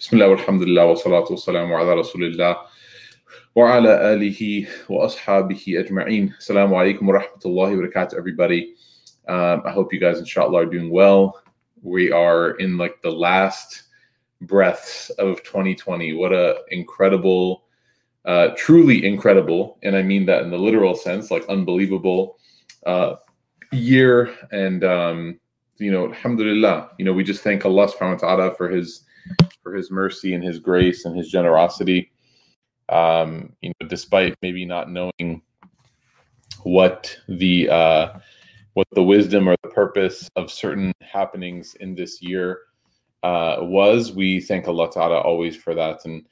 بسم الله والحمد لله والصلاة والسلام على رسول الله وعلى آله وأصحابه أجمعين السلام عليكم ورحمة الله وبركاته everybody um, I hope you guys inshallah are doing well we are in like the last breaths of 2020 what a incredible uh, truly incredible and I mean that in the literal sense like unbelievable uh, year and um, you know alhamdulillah you know we just thank Allah subhanahu wa ta'ala for his for his mercy and his grace and his generosity. Um, you know, despite maybe not knowing what the uh, what the wisdom or the purpose of certain happenings in this year uh, was, we thank Allah Ta'ala always for that. And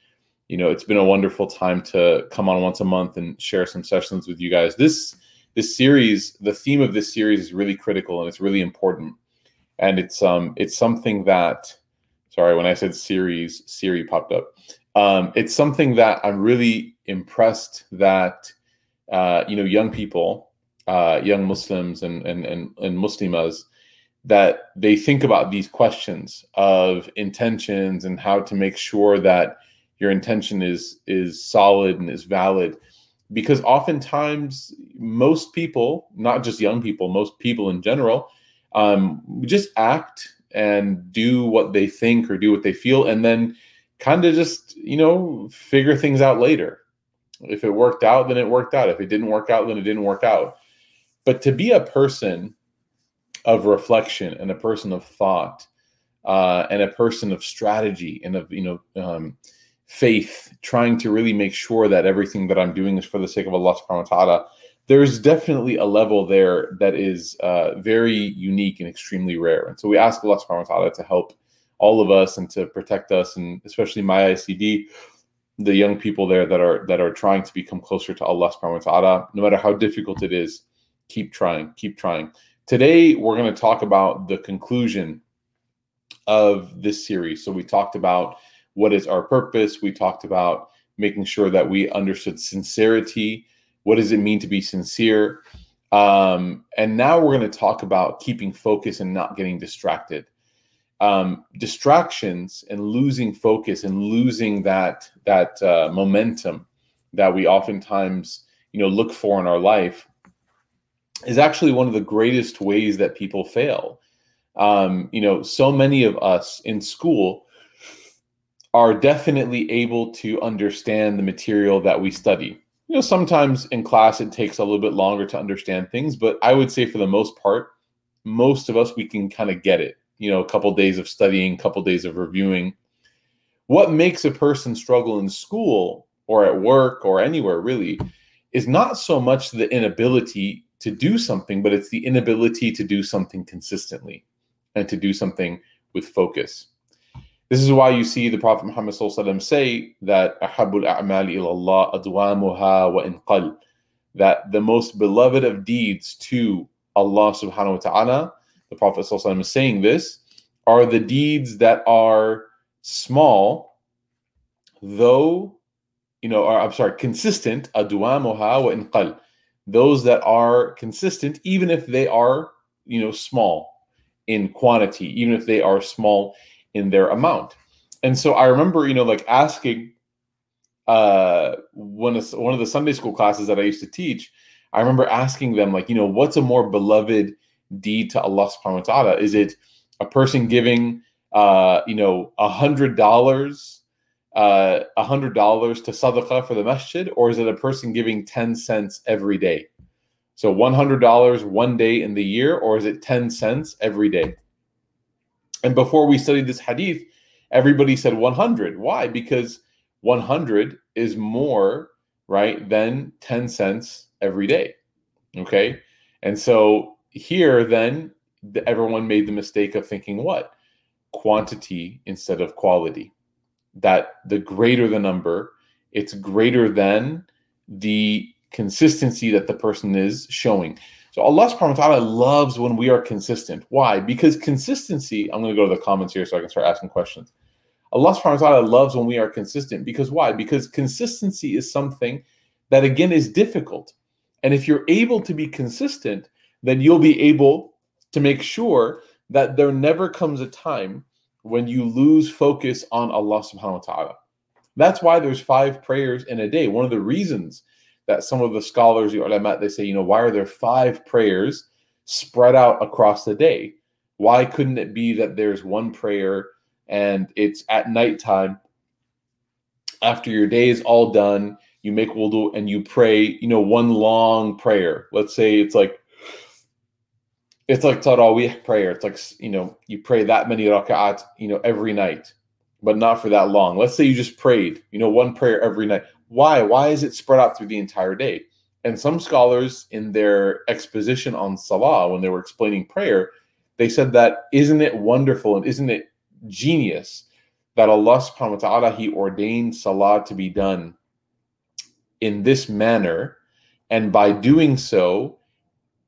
you know, it's been a wonderful time to come on once a month and share some sessions with you guys. This this series, the theme of this series is really critical and it's really important. And it's um it's something that sorry, when I said series, Siri popped up. Um, it's something that I'm really impressed that uh, you know young people, uh, young Muslims and and and, and Muslimas, that they think about these questions of intentions and how to make sure that your intention is is solid and is valid because oftentimes most people not just young people most people in general um, just act and do what they think or do what they feel and then kind of just you know figure things out later. If it worked out then it worked out. If it didn't work out then it didn't work out. But to be a person of reflection and a person of thought uh, and a person of strategy and of you know um, faith trying to really make sure that everything that i'm doing is for the sake of allah subhanahu wa ta'ala there's definitely a level there that is uh, very unique and extremely rare. And so we ask Allah subhanahu wa ta'ala to help all of us and to protect us, and especially my ICD, the young people there that are that are trying to become closer to Allah subhanahu wa ta'ala, no matter how difficult it is, keep trying, keep trying. Today we're going to talk about the conclusion of this series. So we talked about what is our purpose, we talked about making sure that we understood sincerity what does it mean to be sincere? Um, and now we're going to talk about keeping focus and not getting distracted. Um, distractions and losing focus and losing that that uh, momentum that we oftentimes you know look for in our life is actually one of the greatest ways that people fail. Um, you know, so many of us in school are definitely able to understand the material that we study you know, sometimes in class it takes a little bit longer to understand things, but I would say for the most part, most of us we can kind of get it. You know, a couple days of studying, a couple days of reviewing. What makes a person struggle in school or at work or anywhere really is not so much the inability to do something, but it's the inability to do something consistently and to do something with focus. This is why you see the Prophet Muhammad say that ahabul a'mali ilallah adwamuha wa inqal that the most beloved of deeds to Allah subhanahu wa ta'ala, the Prophet is saying this, are the deeds that are small, though, you know, are, I'm sorry, consistent, adwamuha wa inqal. Those that are consistent, even if they are, you know, small in quantity, even if they are small in their amount. And so I remember, you know, like asking uh one of one of the Sunday school classes that I used to teach, I remember asking them, like, you know, what's a more beloved deed to Allah subhanahu wa ta'ala? Is it a person giving uh, you know, a hundred dollars, uh, a hundred dollars to sadaqah for the masjid, or is it a person giving 10 cents every day? So $100 one day in the year, or is it 10 cents every day? And before we studied this hadith, everybody said 100. Why? Because 100 is more, right, than 10 cents every day. Okay. And so here, then, everyone made the mistake of thinking what? Quantity instead of quality. That the greater the number, it's greater than the consistency that the person is showing. So Allah subhanahu wa ta'ala loves when we are consistent. Why? Because consistency, I'm going to go to the comments here so I can start asking questions. Allah subhanahu wa ta'ala loves when we are consistent. Because why? Because consistency is something that again is difficult. And if you're able to be consistent, then you'll be able to make sure that there never comes a time when you lose focus on Allah subhanahu wa ta'ala. That's why there's five prayers in a day. One of the reasons that some of the scholars, the ulama, they say, you know, why are there five prayers spread out across the day? Why couldn't it be that there's one prayer and it's at nighttime after your day is all done, you make wudu and you pray, you know, one long prayer. Let's say it's like it's like Tarawih prayer. It's like you know, you pray that many rak'at, you know, every night, but not for that long. Let's say you just prayed, you know, one prayer every night. Why? Why is it spread out through the entire day? And some scholars in their exposition on Salah, when they were explaining prayer, they said that isn't it wonderful and isn't it genius that Allah subhanahu wa ta'ala He ordained Salah to be done in this manner, and by doing so,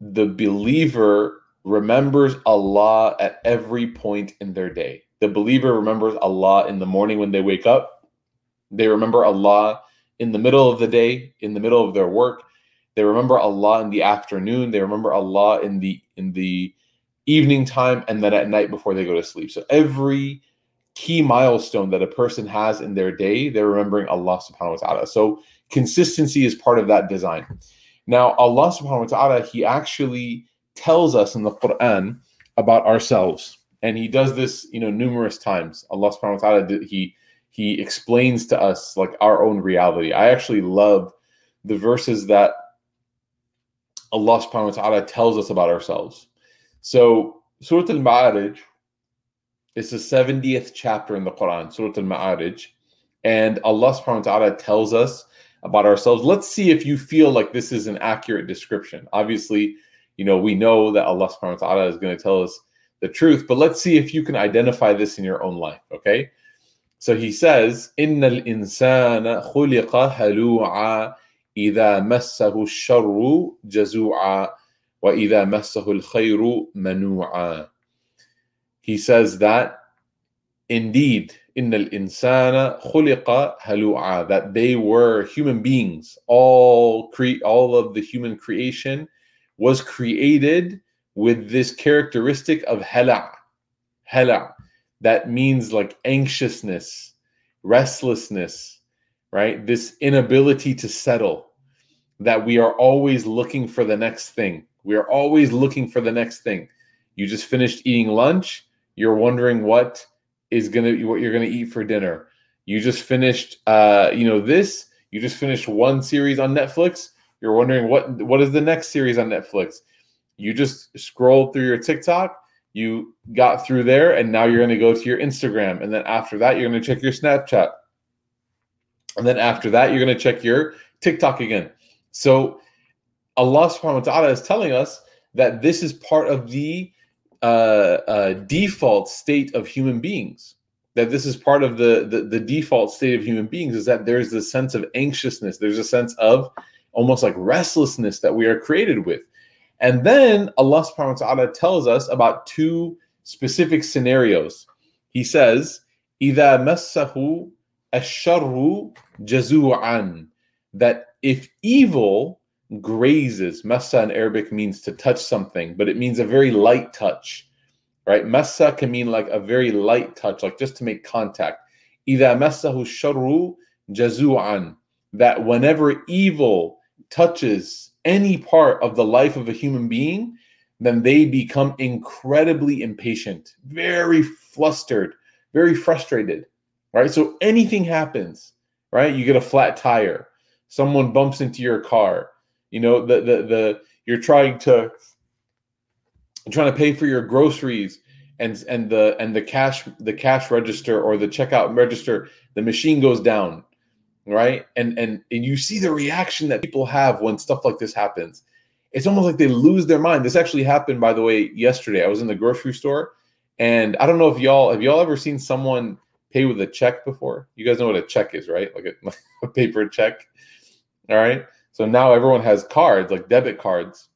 the believer remembers Allah at every point in their day. The believer remembers Allah in the morning when they wake up. They remember Allah in the middle of the day, in the middle of their work. They remember Allah in the afternoon. They remember Allah in the in the evening time and then at night before they go to sleep. So every key milestone that a person has in their day, they're remembering Allah subhanahu wa ta'ala. So consistency is part of that design. Now, Allah subhanahu wa ta'ala, He actually tells us in the Quran about ourselves. And He does this, you know, numerous times. Allah subhanahu wa ta'ala, He He explains to us like our own reality. I actually love the verses that Allah subhanahu wa ta'ala tells us about ourselves. So Surah Al-Ma'arij is the 70th chapter in the Quran, Surah Al-Ma'arij. And Allah subhanahu wa ta'ala tells us about ourselves. Let's see if you feel like this is an accurate description. Obviously, you know, we know that Allah subhanahu wa ta'ala is going to tell us the truth, but let's see if you can identify this in your own life, okay? So he says, إِنَّ الْإِنسَانَ خُلِقَ هَلُوعًا إِذَا مَسَّهُ الشَّرُّ جَزُوعًا وَإِذَا مَسَّهُ الْخَيْرُ مَنُوعًا He says that indeed إن الإنسان خلق هلوعا that they were human beings all cre- all of the human creation was created with this characteristic of hala hala that means like anxiousness restlessness right this inability to settle that we are always looking for the next thing we are always looking for the next thing you just finished eating lunch you're wondering what is gonna what you're gonna eat for dinner. You just finished, uh, you know, this. You just finished one series on Netflix. You're wondering what what is the next series on Netflix. You just scrolled through your TikTok. You got through there, and now you're going to go to your Instagram, and then after that, you're going to check your Snapchat, and then after that, you're going to check your TikTok again. So, Allah Subhanahu wa Taala is telling us that this is part of the uh, uh, default state of human beings. That this is part of the, the the default state of human beings is that there's this sense of anxiousness. There's a sense of almost like restlessness that we are created with. And then Allah subhanahu wa ta'ala tells us about two specific scenarios. He says, إِذَا مَسَّهُ الشَّرُّ جَزُوعًا That if evil grazes. Massa in Arabic means to touch something, but it means a very light touch, right? Massa can mean like a very light touch, like just to make contact. إِذَا مَسَّهُ الشَّرُّ جَزُوعًا That whenever evil touches any part of the life of a human being, then they become incredibly impatient, very flustered, very frustrated, right? So anything happens, right? You get a flat tire, someone bumps into your car, you know, the the the you're trying to trying to pay for your groceries and and the and the cash the cash register or the checkout register the machine goes down right? And and and you see the reaction that people have when stuff like this happens. It's almost like they lose their mind. This actually happened by the way yesterday. I was in the grocery store and i don't know if y'all have y'all ever seen someone pay with a check before? You guys know what a check is right? Like a, a paper check all right? So now everyone has cards, like debit cards.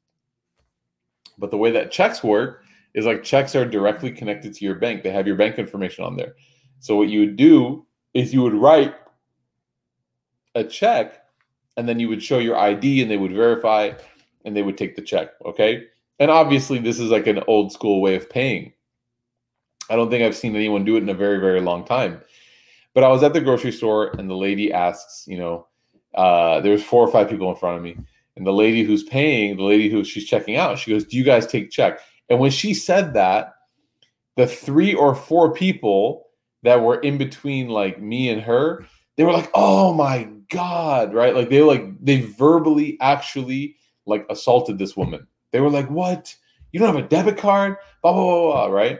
But the way that checks work is like checks are directly connected to your bank. They have your bank information on there. So what you would do is you would write a check and then you would show your ID and they would verify and they would take the check. Okay. And obviously, this is like an old school way of paying. I don't think I've seen anyone do it in a very, very long time. But I was at the grocery store and the lady asks, you know, uh, four or five people in front of me. And the lady who's paying, the lady who she's checking out, she goes, Do you guys take check? And when she said that, the three or four people that were in between like me and her, they were like, "Oh my god!" Right? Like they like they verbally actually like assaulted this woman. They were like, "What? You don't have a debit card?" Blah blah blah blah. Right?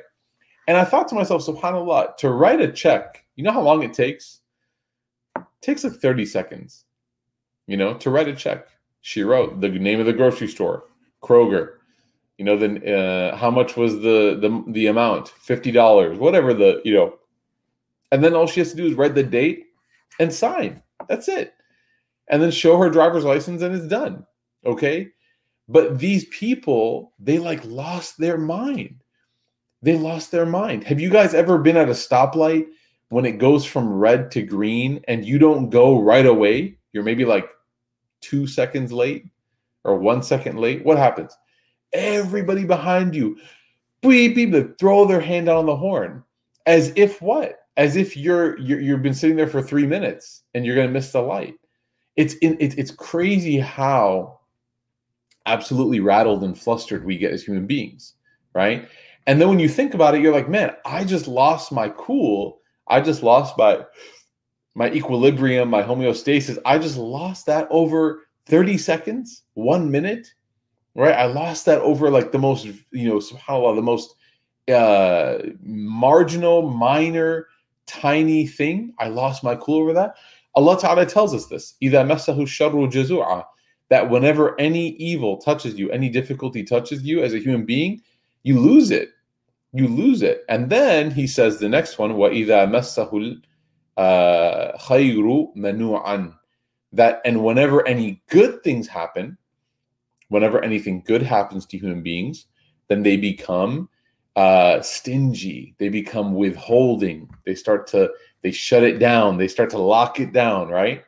And I thought to myself, Subhanallah, to write a check, you know how long it takes? It takes like thirty seconds. You know, to write a check. She wrote the name of the grocery store, Kroger. You know, then uh, how much was the the the amount? Fifty dollars, whatever the you know. And then all she has to do is write the date and sign. That's it. And then show her driver's license and it's done. Okay. But these people, they like lost their mind. They lost their mind. Have you guys ever been at a stoplight when it goes from red to green and you don't go right away? You're maybe like two seconds late or one second late. What happens? Everybody behind you, beep, beep, throw their hand on the horn as if what? As if you're, you're you've been sitting there for three minutes and you're going to miss the light. It's in, it's it's crazy how absolutely rattled and flustered we get as human beings, right? And then when you think about it, you're like, man, I just lost my cool. I just lost my my equilibrium, my homeostasis. I just lost that over 30 seconds, one minute, right? I lost that over like the most, you know, subhanAllah, the most uh marginal, minor tiny thing. I lost my cool over that. Allah Ta'ala tells us this. إِذَا مَسَّهُ الشَّرُّ جَزُوعًا That whenever any evil touches you, any difficulty touches you as a human being, you lose it. You lose it. And then he says the next one, وَإِذَا مَسَّهُ الْخَيْرُ مَنُوعًا That and whenever any good things happen, whenever anything good happens to human beings, then they become uh, stingy. They become withholding. They start to they shut it down. They start to lock it down. Right?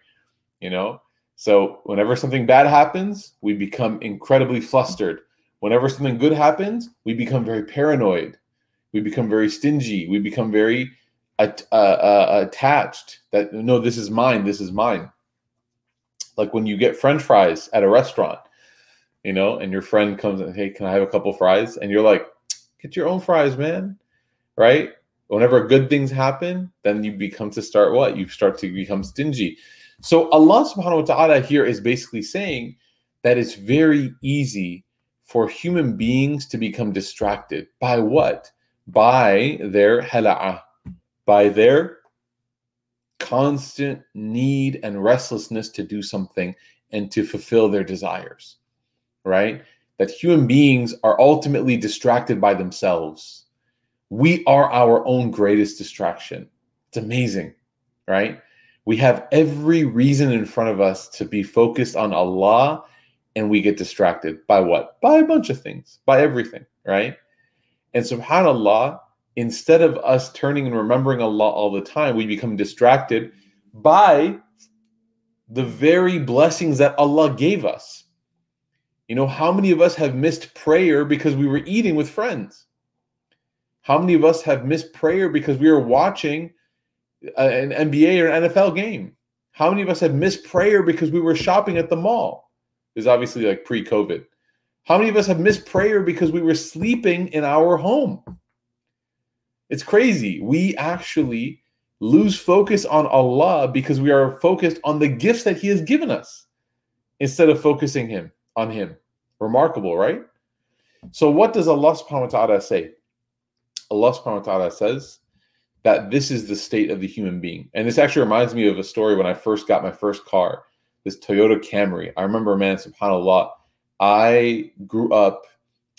You know. So whenever something bad happens, we become incredibly flustered. Whenever something good happens, we become very paranoid. We become very stingy. We become very uh, uh, attached. That no, this is mine. This is mine. Like when you get French fries at a restaurant, you know, and your friend comes and hey, can I have a couple fries? And you're like, Get your own fries, man. Right? Whenever good things happen, then you become to start what? You start to become stingy. So Allah subhanahu wa ta'ala here is basically saying that it's very easy for human beings to become distracted by what? By their hala'ah, by their constant need and restlessness to do something and to fulfill their desires, right? That human beings are ultimately distracted by themselves. We are our own greatest distraction. It's amazing, right? We have every reason in front of us to be focused on Allah, and we get distracted by what? By a bunch of things, by everything, right? And subhanAllah, instead of us turning and remembering Allah all the time, we become distracted by the very blessings that Allah gave us. You know, how many of us have missed prayer because we were eating with friends? How many of us have missed prayer because we were watching an NBA or an NFL game? How many of us have missed prayer because we were shopping at the mall? Is obviously like pre COVID. How many of us have missed prayer because we were sleeping in our home? It's crazy. We actually lose focus on Allah because we are focused on the gifts that He has given us instead of focusing Him on Him. Remarkable, right? So, what does Allah subhanahu wa ta'ala say? Allah subhanahu wa ta'ala says that this is the state of the human being. And this actually reminds me of a story when I first got my first car, this Toyota Camry. I remember, man, subhanAllah, I grew up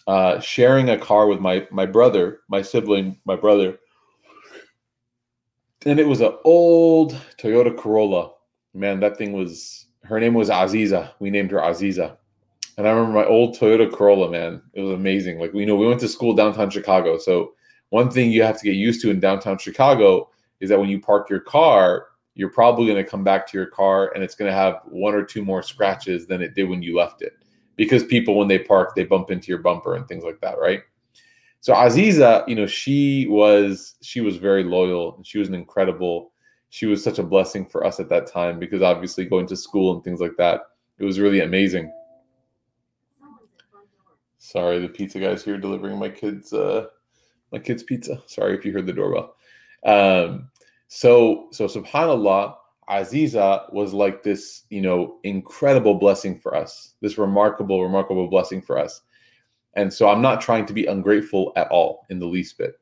uh, sharing a car with my, my brother, my sibling, my brother. And it was an old Toyota Corolla. Man, that thing was, her name was Aziza. We named her Aziza. And I remember my old Toyota Corolla, man. It was amazing. Like we know we went to school downtown Chicago. So one thing you have to get used to in downtown Chicago is that when you park your car, you're probably going to come back to your car and it's going to have one or two more scratches than it did when you left it. Because people when they park, they bump into your bumper and things like that, right? So Aziza, you know, she was she was very loyal and she was an incredible. She was such a blessing for us at that time because obviously going to school and things like that, it was really amazing. Sorry, the pizza guy's here delivering my kids uh my kids pizza. Sorry if you heard the doorbell. Um so so subhanallah Aziza was like this, you know, incredible blessing for us. This remarkable remarkable blessing for us. And so I'm not trying to be ungrateful at all in the least bit.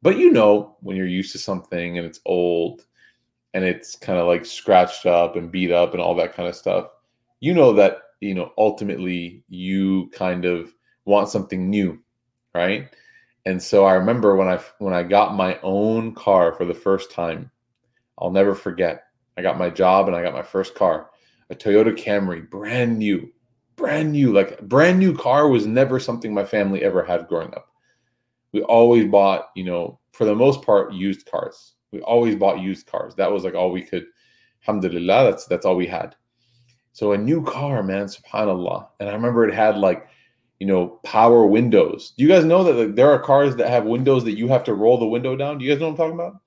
But you know, when you're used to something and it's old and it's kind of like scratched up and beat up and all that kind of stuff, you know that, you know, ultimately you kind of want something new, right? And so I remember when I when I got my own car for the first time, I'll never forget. I got my job and I got my first car, a Toyota Camry, brand new, brand new. Like brand new car was never something my family ever had growing up. We always bought, you know, for the most part, used cars. We always bought used cars. That was like all we could. Alhamdulillah, that's that's all we had. So a new car, man, subhanallah. And I remember it had like you know, power windows. Do you guys know that like, there are cars that have windows that you have to roll the window down? Do you guys know what I'm talking about?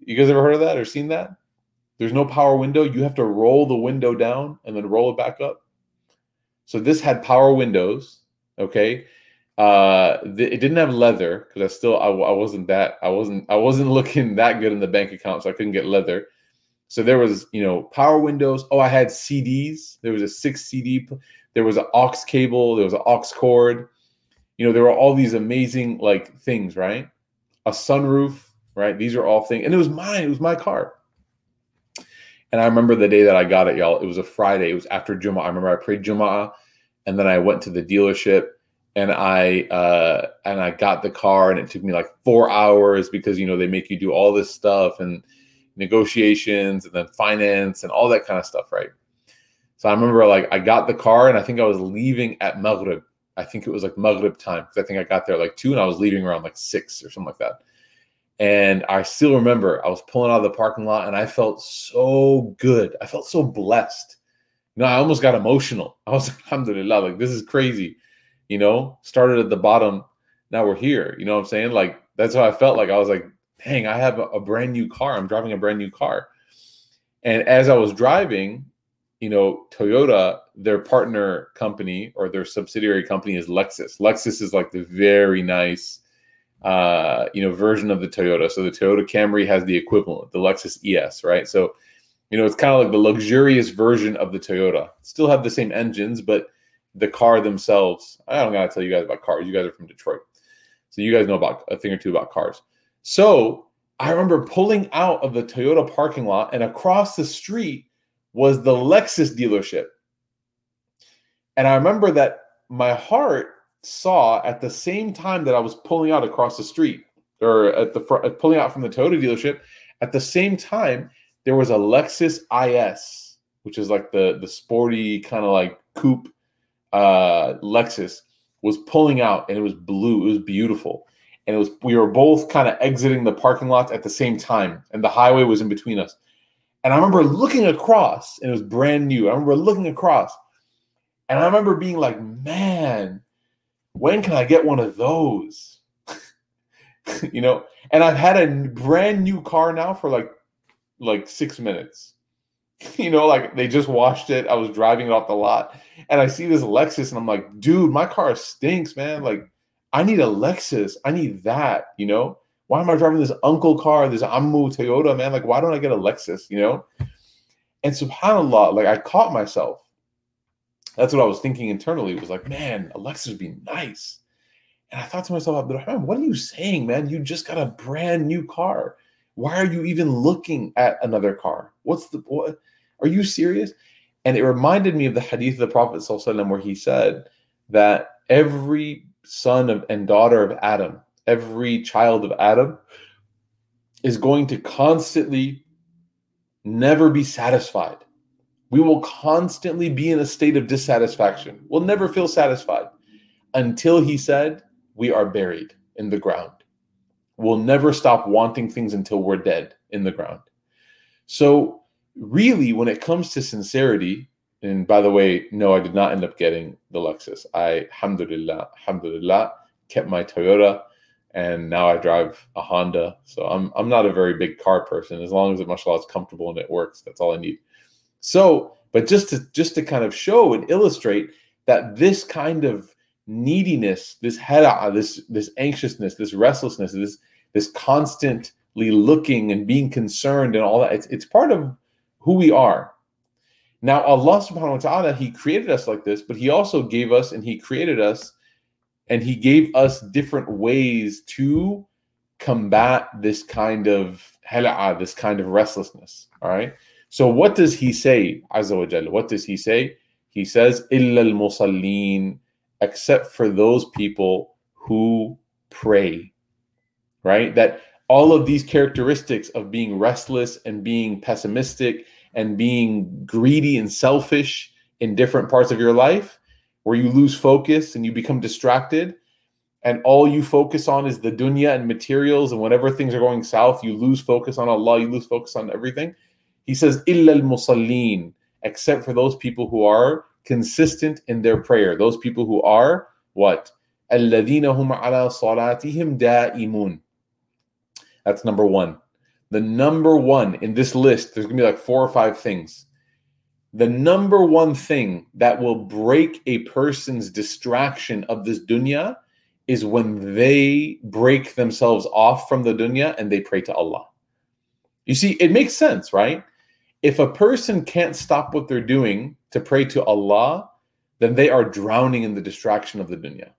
You guys ever heard of that or seen that? There's no power window. You have to roll the window down and then roll it back up. So this had power windows. Okay. Uh, th- it didn't have leather because I still I, I wasn't that I wasn't I wasn't looking that good in the bank account, so I couldn't get leather. So there was you know power windows. Oh, I had CDs. There was a six CD. There was an aux cable. There was an aux cord. You know, there were all these amazing like things, right? A sunroof, right? These are all things, and it was mine. It was my car. And I remember the day that I got it, y'all. It was a Friday. It was after Jummah. I remember I prayed Jummah, and then I went to the dealership, and I uh, and I got the car, and it took me like four hours because you know they make you do all this stuff and negotiations, and then finance and all that kind of stuff, right? So I remember like I got the car and I think I was leaving at Maghrib. I think it was like Maghrib time because I think I got there like two and I was leaving around like six or something like that. And I still remember I was pulling out of the parking lot and I felt so good. I felt so blessed. You know, I almost got emotional. I was like, alhamdulillah, like this is crazy. You know, started at the bottom. Now we're here. You know what I'm saying? Like that's how I felt like. I was like, dang, I have a, a brand new car. I'm driving a brand new car. And as I was driving, you know, Toyota, their partner company or their subsidiary company is Lexus. Lexus is like the very nice, uh, you know, version of the Toyota. So the Toyota Camry has the equivalent, the Lexus ES, right? So, you know, it's kind of like the luxurious version of the Toyota. Still have the same engines, but the car themselves, I don't gotta tell you guys about cars. You guys are from Detroit. So you guys know about a thing or two about cars. So I remember pulling out of the Toyota parking lot and across the street was the Lexus dealership. And I remember that my heart saw at the same time that I was pulling out across the street or at the front, pulling out from the Toyota dealership, at the same time, there was a Lexus IS, which is like the, the sporty kind of like coupe uh, Lexus, was pulling out and it was blue. It was beautiful. And it was, we were both kind of exiting the parking lot at the same time, and the highway was in between us. And I remember looking across, and it was brand new. I remember looking across, and I remember being like, man, when can I get one of those? you know, and I've had a brand new car now for like like six minutes. you know, like they just washed it. I was driving it off the lot, and I see this Lexus, and I'm like, dude, my car stinks, man. Like, I need a Lexus. I need that, you know why am I driving this uncle car, this Ammu Toyota, man? Like, why don't I get a Lexus, you know? And subhanAllah, like I caught myself. That's what I was thinking internally. It was like, man, a Lexus would be nice. And I thought to myself, Abdurrahman, what are you saying, man? You just got a brand new car. Why are you even looking at another car? What's the what? Are you serious? And it reminded me of the hadith of the Prophet where he said that every son of and daughter of Adam every child of Adam is going to constantly never be satisfied. We will constantly be in a state of dissatisfaction. We'll never feel satisfied until he said, We are buried in the ground. We'll never stop wanting things until we're dead in the ground. So, really, when it comes to sincerity, and by the way, no, I did not end up getting the Lexus. I, alhamdulillah, alhamdulillah, kept my Toyota, and now I drive a Honda. So I'm I'm not a very big car person. As long as it, mashallah, is comfortable and it works, that's all I need. So, but just to just to kind of show and illustrate that this kind of neediness, this hada, uh, this this anxiousness, this restlessness, this this constantly looking and being concerned and all that, it's it's part of who we are. Now, Allah subhanahu wa ta'ala, He created us like this, but He also gave us and He created us and He gave us different ways to combat this kind of hala'a, this kind of restlessness. All right. So what does He say, Azza wa Jalla? What does He say? He says, illa al musallin, except for those people who pray. Right? That all of these characteristics of being restless and being pessimistic and being greedy and selfish in different parts of your life where you lose focus and you become distracted and all you focus on is the dunya and materials and whenever things are going south you lose focus on Allah you lose focus on everything. He says illa al musallin except for those people who are consistent in their prayer. Those people who are what? Alladhina hum ala salatihim da'imun. That's number 1 the number one in this list, there's gonna be like four or five things. The number one thing that will break a person's distraction of this dunya is when they break themselves off from the dunya and they pray to Allah. You see, it makes sense, right? If a person can't stop what they're doing to pray to Allah, then they are drowning in the distraction of the dunya.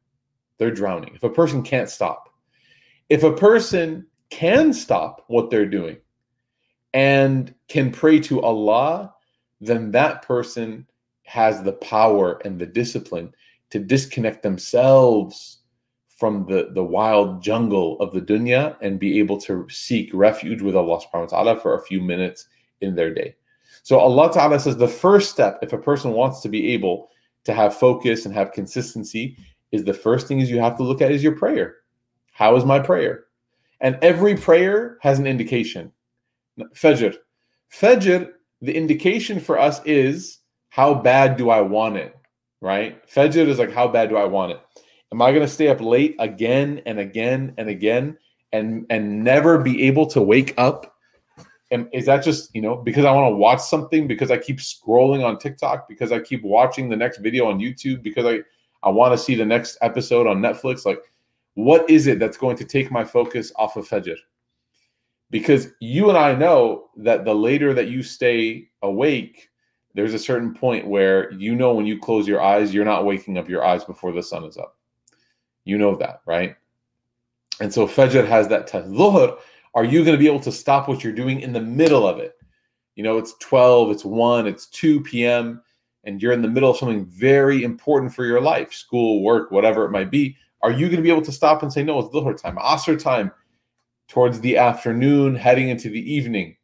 They're drowning. If a person can't stop, if a person can stop what they're doing and can pray to Allah, then that person has the power and the discipline to disconnect themselves from the, the wild jungle of the dunya and be able to seek refuge with Allah subhanahu wa ta'ala for a few minutes in their day. So Allah Ta'ala says the first step, if a person wants to be able to have focus and have consistency, is the first thing is you have to look at is your prayer. How is my prayer? And every prayer has an indication. Fajr. Fajr, the indication for us is how bad do I want it? Right? Fajr is like, how bad do I want it? Am I going to stay up late again and again and again and and never be able to wake up? And is that just, you know, because I want to watch something, because I keep scrolling on TikTok, because I keep watching the next video on YouTube, because I, I want to see the next episode on Netflix? Like, what is it that's going to take my focus off of Fajr? Because you and I know that the later that you stay awake, there's a certain point where you know when you close your eyes, you're not waking up your eyes before the sun is up. You know that, right? And so Fajr has that. Dhuhr, are you going to be able to stop what you're doing in the middle of it? You know, it's 12, it's 1, it's 2 p.m., and you're in the middle of something very important for your life school, work, whatever it might be. Are you going to be able to stop and say, no, it's Dhuhr time, Asr time, towards the afternoon, heading into the evening,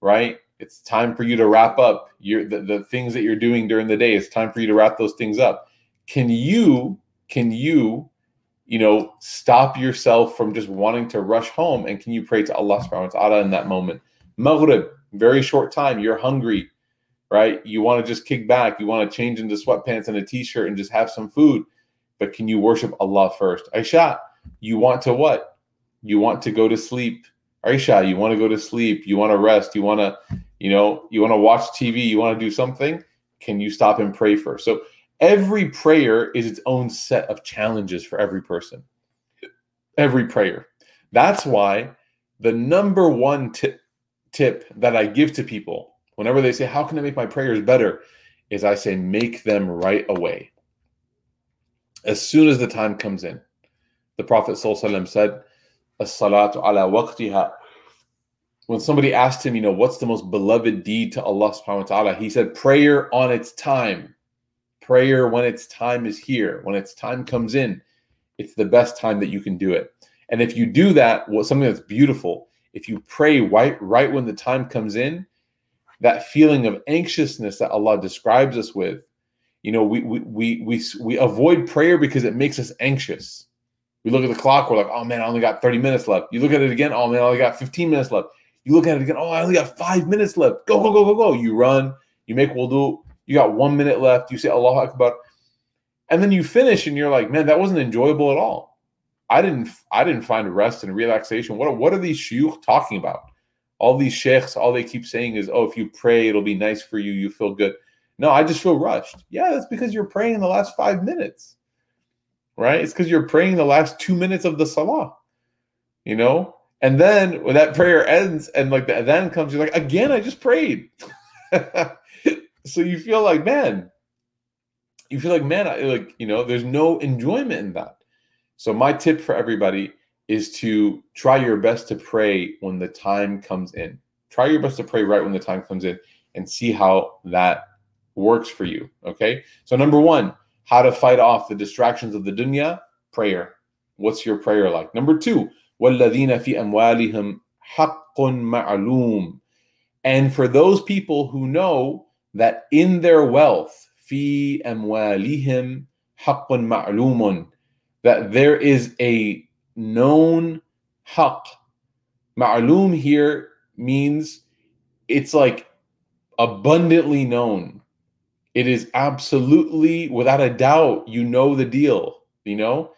right? It's time for you to wrap up your the, the things that you're doing during the day. It's time for you to wrap those things up. Can you, can you, you know, stop yourself from just wanting to rush home? And can you pray to Allah subhanahu wa ta'ala in that moment? Maghrib, very short time, you're hungry, right? You want to just kick back, you want to change into sweatpants and a t-shirt and just have some food but can you worship Allah first? Isha, you want to what? You want to go to sleep. Isha, you want to go to sleep. You want to rest. You want to, you know, you want to watch TV. You want to do something. Can you stop and pray first? So every prayer is its own set of challenges for every person. Every prayer. That's why the number one tip, tip that I give to people whenever they say, How can I make my prayers better? is I say, Make them right away as soon as the time comes in. The Prophet ﷺ said, As-salatu ala waqtiha. When somebody asked him, you know, what's the most beloved deed to Allah subhanahu wa ta'ala? He said, prayer on its time. Prayer when its time is here. When its time comes in, it's the best time that you can do it. And if you do that, what something that's beautiful, if you pray right, right when the time comes in, that feeling of anxiousness that Allah describes us with, you know, we we we we we avoid prayer because it makes us anxious. We look at the clock, we're like, oh man, I only got 30 minutes left. You look at it again, oh man, I only got 15 minutes left. You look at it again, oh, I only got five minutes left. Go, go, go, go, go. You run, you make wudu, you got one minute left, you say Allah Akbar. And then you finish and you're like, man, that wasn't enjoyable at all. I didn't I didn't find rest and relaxation. What what are these shuyukh talking about? All these sheikhs, all they keep saying is, "Oh, if you pray, it'll be nice for you. You feel good." No, I just feel rushed. Yeah, that's because you're praying in the last five minutes, right? It's because you're praying the last two minutes of the salah, you know. And then when that prayer ends and like the adhan comes, you're like, again, I just prayed. so you feel like, man, you feel like, man, I, like you know, there's no enjoyment in that. So my tip for everybody is to try your best to pray when the time comes in. Try your best to pray right when the time comes in and see how that works for you. Okay. So, number one, how to fight off the distractions of the dunya? Prayer. What's your prayer like? Number two, وَالَّذِينَ فِي أَمْوَالِهِمْ حَقٌّ مَعْلُومٌ. And for those people who know that in their wealth, في أموالهم حق معلوم, that there is a known haq. Ma'lum here means it's like abundantly known. It is absolutely, without a doubt, you know the deal, you know?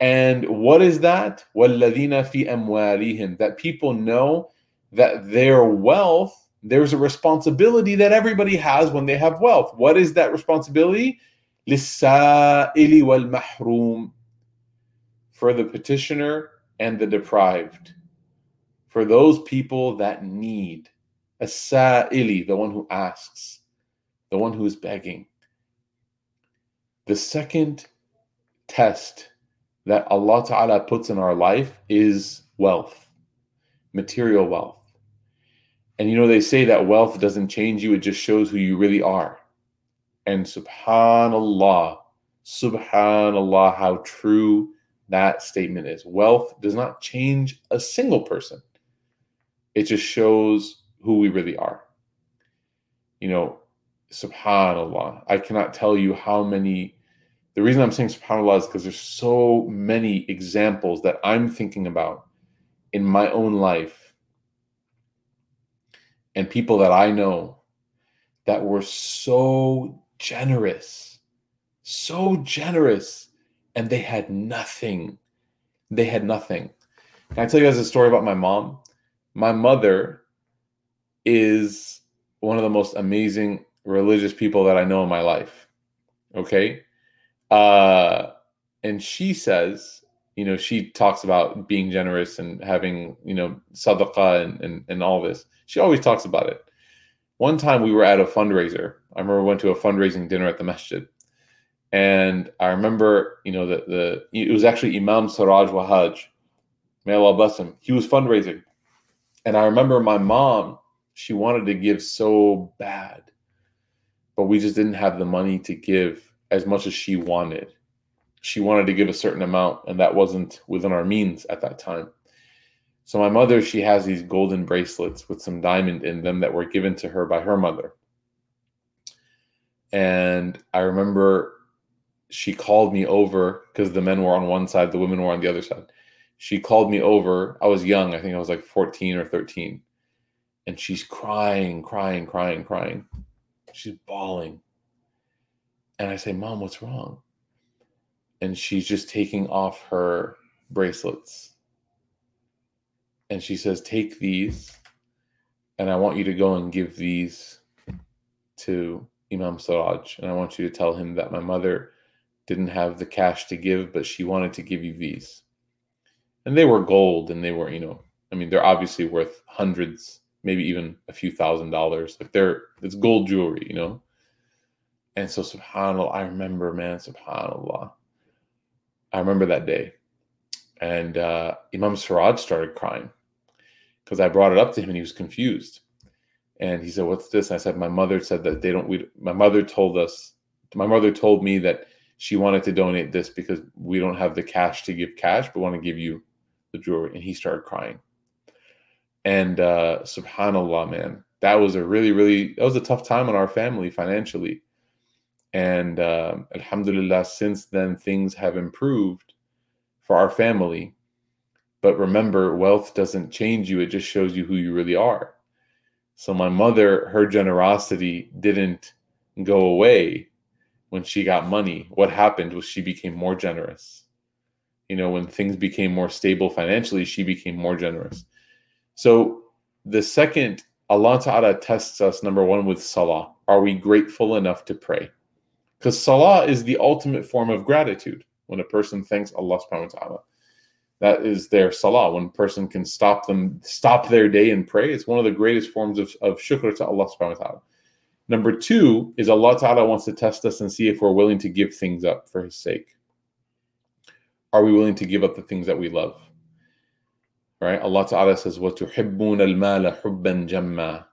And what is that? وَالَّذِينَ فِي أَمْوَالِهِمْ That people know that their wealth, there's a responsibility that everybody has when they have wealth. What is that responsibility? لِلسَّائِلِ وَالْمَحْرُومِ For the petitioner and the deprived. For those people that need. As-sa'ili, the one who asks the one who is begging. The second test that Allah Ta'ala puts in our life is wealth, material wealth. And you know, they say that wealth doesn't change you, it just shows who you really are. And subhanAllah, subhanAllah, how true that statement is. Wealth does not change a single person, it just shows who we really are. You know, subhanallah. I cannot tell you how many the reason i'm saying subhanallah is because there's so many examples that i'm thinking about in my own life and people that i know that were so generous so generous and they had nothing. They had nothing. Can i tell you guys a story about my mom? My mother is one of the most amazing religious people that I know in my life. Okay. Uh, and she says, you know, she talks about being generous and having, you know, sadaqah and, and, and all this. She always talks about it. One time we were at a fundraiser. I remember we went to a fundraising dinner at the masjid. And I remember, you know, the, the it was actually Imam Siraj Wahhaj. May Allah bless him. He was fundraising. And I remember my mom, she wanted to give so bad but we just didn't have the money to give as much as she wanted. She wanted to give a certain amount, and that wasn't within our means at that time. So my mother, she has these golden bracelets with some diamond in them that were given to her by her mother. And I remember she called me over because the men were on one side, the women were on the other side. She called me over. I was young, I think I was like 14 or 13. And she's crying, crying, crying, crying. She's bawling. And I say, Mom, what's wrong? And she's just taking off her bracelets. And she says, Take these, and I want you to go and give these to Imam Siraj. And I want you to tell him that my mother didn't have the cash to give, but she wanted to give you these. And they were gold, and they were, you know, I mean, they're obviously worth hundreds maybe even a few thousand dollars. Like they're it's gold jewelry, you know. And so subhanallah, I remember, man, subhanallah. I remember that day. And uh, Imam Siraj started crying because I brought it up to him and he was confused. And he said, What's this? And I said, My mother said that they don't, we, my mother told us, my mother told me that she wanted to donate this because we don't have the cash to give cash, but want to give you the jewelry. And he started crying. And uh, subhanallah, man, that was a really, really, that was a tough time on our family financially. And uh, alhamdulillah, since then, things have improved for our family. But remember, wealth doesn't change you, it just shows you who you really are. So my mother, her generosity didn't go away when she got money. What happened was she became more generous. You know, when things became more stable financially, she became more generous. So the second, Allah Ta'ala tests us, number one, with salah. Are we grateful enough to pray? Because salah is the ultimate form of gratitude when a person thanks Allah subhanahu wa ta'ala. That is their salah. When a person can stop them, stop their day and pray, it's one of the greatest forms of, of shukr to Allah subhanahu wa ta'ala. Number two is Allah Ta'ala wants to test us and see if we're willing to give things up for His sake. Are we willing to give up the things that we love? Right? Allah Ta'ala says, وَتُحِبُّونَ الْمَالَ حُبًّا جَمًّا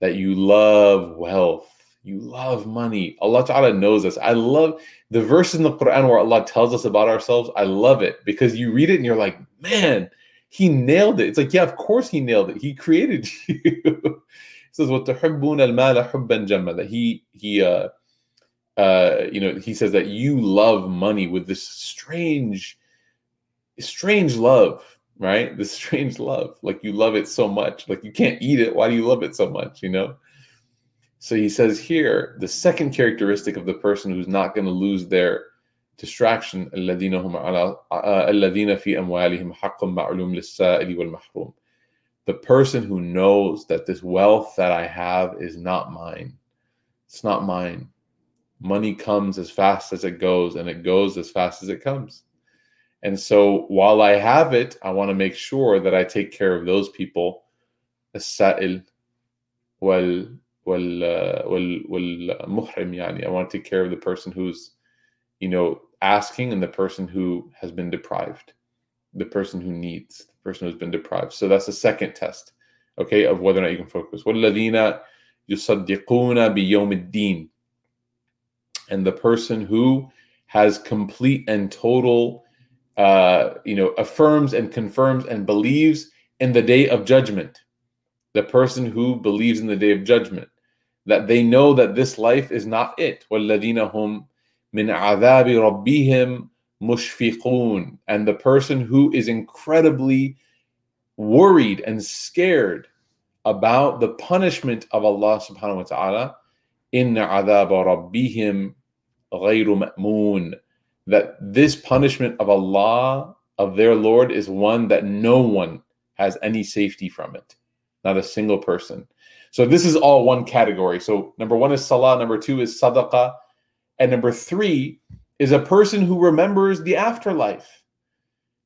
That you love wealth you love money. Allah Ta'ala knows us. I love the verses in the Quran where Allah tells us about ourselves. I love it because you read it and you're like, man, he nailed it. It's like, yeah, of course he nailed it. He created you. he says, وَتُحِبُّونَ الْمَالَ حُبًّا جَمًّا That he, he, uh, uh, you know, he says that you love money with this strange, strange love, right? This strange love. Like you love it so much. Like you can't eat it. Why do you love it so much? You know? So he says here, the second characteristic of the person who's not going to lose their distraction, uh, The person who knows that this wealth that I have is not mine. It's not mine. Money comes as fast as it goes, and it goes as fast as it comes. And so while I have it, I want to make sure that I take care of those people. السائل وال والمحرم يعني I want to take care of the person who's you know asking and the person who has been deprived the person who needs the person who's been deprived so that's the second test okay of whether or not you can focus والذين يصدقون بيوم الدين and the person who has complete and total uh, you know affirms and confirms and believes in the day of judgment the person who believes in the day of judgment that they know that this life is not it. وَالَّذِينَ هُمْ مِنْ عَذَابِ رَبِّهِمْ مُشْفِقُونَ And the person who is incredibly worried and scared about the punishment of Allah subhanahu wa ta'ala إِنَّ عَذَابَ رَبِّهِمْ غَيْرُ مَأْمُونَ That this punishment of Allah, of their Lord, is one that no one has any safety from it. Not a single person. So this is all one category. So number one is salah, number two is sadaqah, and number three is a person who remembers the afterlife.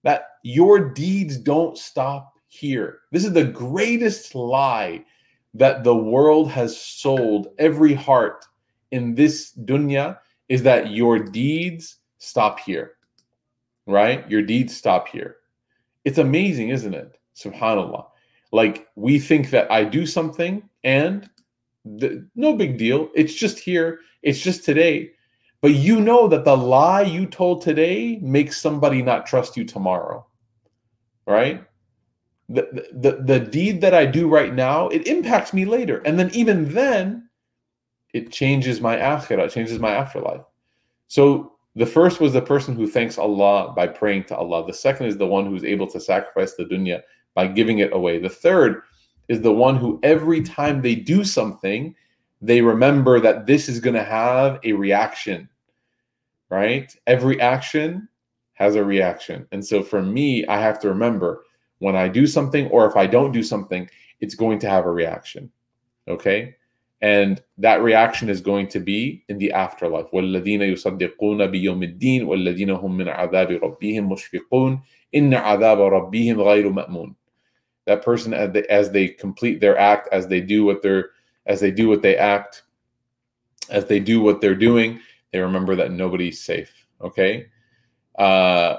That your deeds don't stop here. This is the greatest lie that the world has sold every heart in this dunya is that your deeds stop here. Right? Your deeds stop here. It's amazing, isn't it? Subhanallah. Like we think that I do something and the, no big deal. It's just here. It's just today. But you know that the lie you told today makes somebody not trust you tomorrow. Right? The, the, the deed that I do right now, it impacts me later. And then even then, it changes my akhirah, it changes my afterlife. So the first was the person who thanks Allah by praying to Allah. The second is the one who's able to sacrifice the dunya by giving it away. The third is the one who every time they do something, they remember that this is going to have a reaction, right? Every action has a reaction. And so for me, I have to remember when I do something or if I don't do something, it's going to have a reaction. Okay? And that reaction is going to be in the afterlife. وَالَّذِينَ يُصَدِّقُونَ بِيَوْمِ الدِّينِ وَالَّذِينَ هُمْ مِنْ عَذَابِ رَبِّهِمْ مُشْفِقُونَ إِنَّ عَذَابَ رَبِّهِمْ غَيْرُ مَأْمُونَ that person as they, as they complete their act as they do what they're as they do what they act as they do what they're doing they remember that nobody's safe okay uh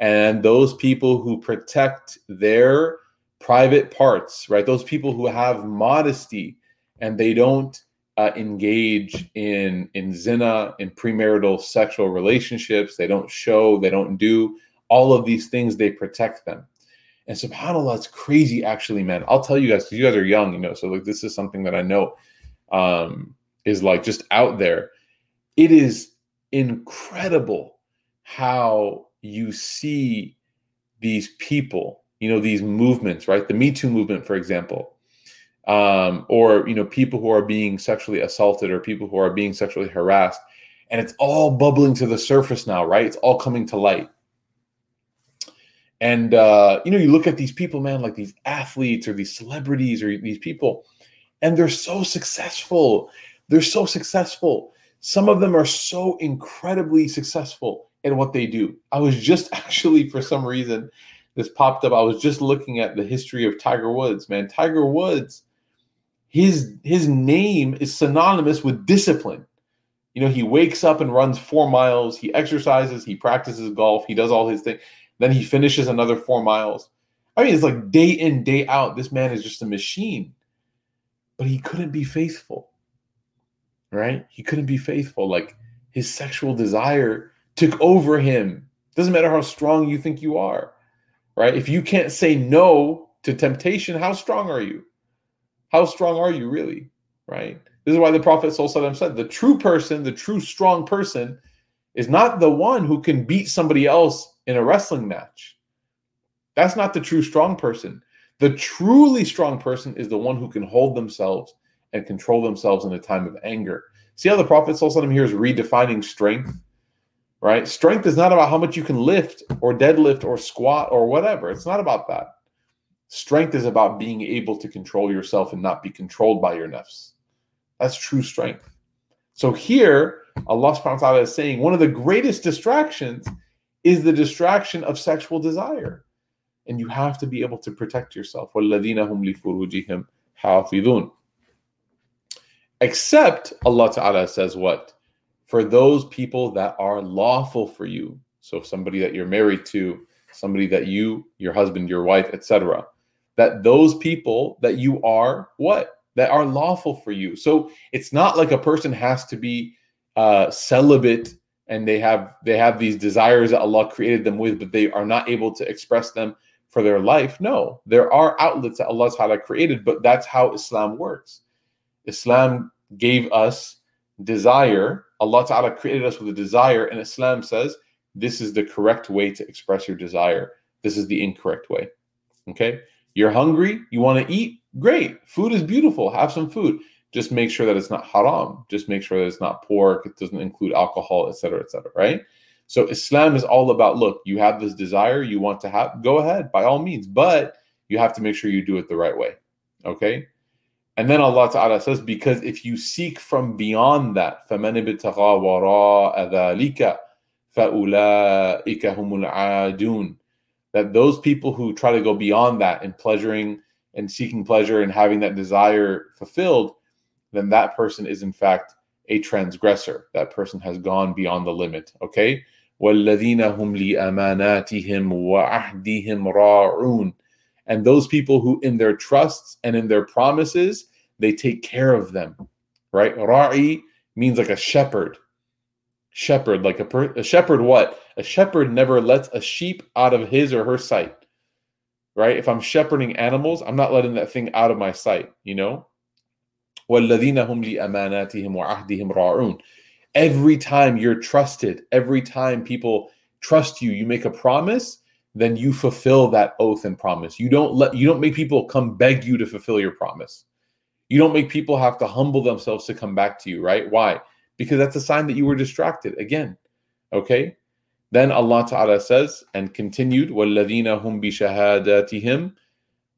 and those people who protect their private parts right? Those people who have modesty and they don't uh, engage in in zina in premarital sexual relationships they don't show they don't do all of these things they protect them. And subhanallah it's crazy actually man. I'll tell you guys because you guys are young you know so like this is something that i know um is like just out there. It is incredible how you see these people you know these movements right the me too movement for example um or you know people who are being sexually assaulted or people who are being sexually harassed and it's all bubbling to the surface now, right? It's all coming to light. And uh, you know, you look at these people, man, like these athletes or these celebrities or these people, and they're so successful. They're so successful. Some of them are so incredibly successful in what they do. I was just actually, for some reason, this popped up. I was just looking at the history of Tiger Woods, man. Tiger Woods, his his name is synonymous with discipline. You know, he wakes up and runs four miles, he exercises, he practices golf, he does all his thing. Then he finishes another four miles. I mean, it's like day in, day out. This man is just a machine. But he couldn't be faithful. Right? He couldn't be faithful. Like his sexual desire took over him. Doesn't matter how strong you think you are right? If you can't say no to temptation, how strong are you? How strong are you really, right? This is why the Prophet said the true person, the true strong person, is not the one who can beat somebody else in a wrestling match. That's not the true strong person. The truly strong person is the one who can hold themselves and control themselves in a time of anger. See how the Prophet here is redefining strength? Right? Strength is not about how much you can lift or deadlift or squat or whatever. It's not about that. Strength is about being able to control yourself and not be controlled by your nafs. That's true strength. So here, Allah subhanahu wa ta'ala is saying one of the greatest distractions is the distraction of sexual desire. And you have to be able to protect yourself. Except Allah Ta'ala says what? For those people that are lawful for you. So somebody that you're married to, somebody that you, your husband, your wife, etc. That those people that you are what? That are lawful for you. So it's not like a person has to be uh, celibate and they have they have these desires that Allah created them with, but they are not able to express them for their life. No, there are outlets that Allah Ta'ala created, but that's how Islam works. Islam gave us desire Allah Ta'ala created us with a desire, and Islam says this is the correct way to express your desire. This is the incorrect way. Okay? You're hungry, you want to eat, great. Food is beautiful. Have some food. Just make sure that it's not haram. Just make sure that it's not pork, it doesn't include alcohol, etc., etc. right? So Islam is all about look, you have this desire, you want to have, go ahead by all means, but you have to make sure you do it the right way. Okay? And then Allah Ta'ala says, because if you seek from beyond that, فَمَنِ ابْتَغَى وَرَاءَ ذَلِكَ فَأُولَٰئِكَ هُمُ الْعَادُونَ That those people who try to go beyond that in pleasuring and seeking pleasure and having that desire fulfilled, then that person is in fact a transgressor. That person has gone beyond the limit. Okay? وَالَّذِينَ هُمْ لِأَمَانَاتِهِمْ وَعَهْدِهِمْ رَاعُونَ and those people who in their trusts and in their promises they take care of them right? Ra'i means like a shepherd. Shepherd like a, per, a shepherd what? A shepherd never lets a sheep out of his or her sight right? If i'm shepherding animals i'm not letting that thing out of my sight you know? every time you're trusted every time people trust you you make a promise then you fulfill that oath and promise. You don't let you don't make people come beg you to fulfill your promise. You don't make people have to humble themselves to come back to you, right? Why? Because that's a sign that you were distracted again. Okay? Then Allah Ta'ala says and continued, وَالَّذِينَ هُمْ بِشَهَادَاتِهِمْ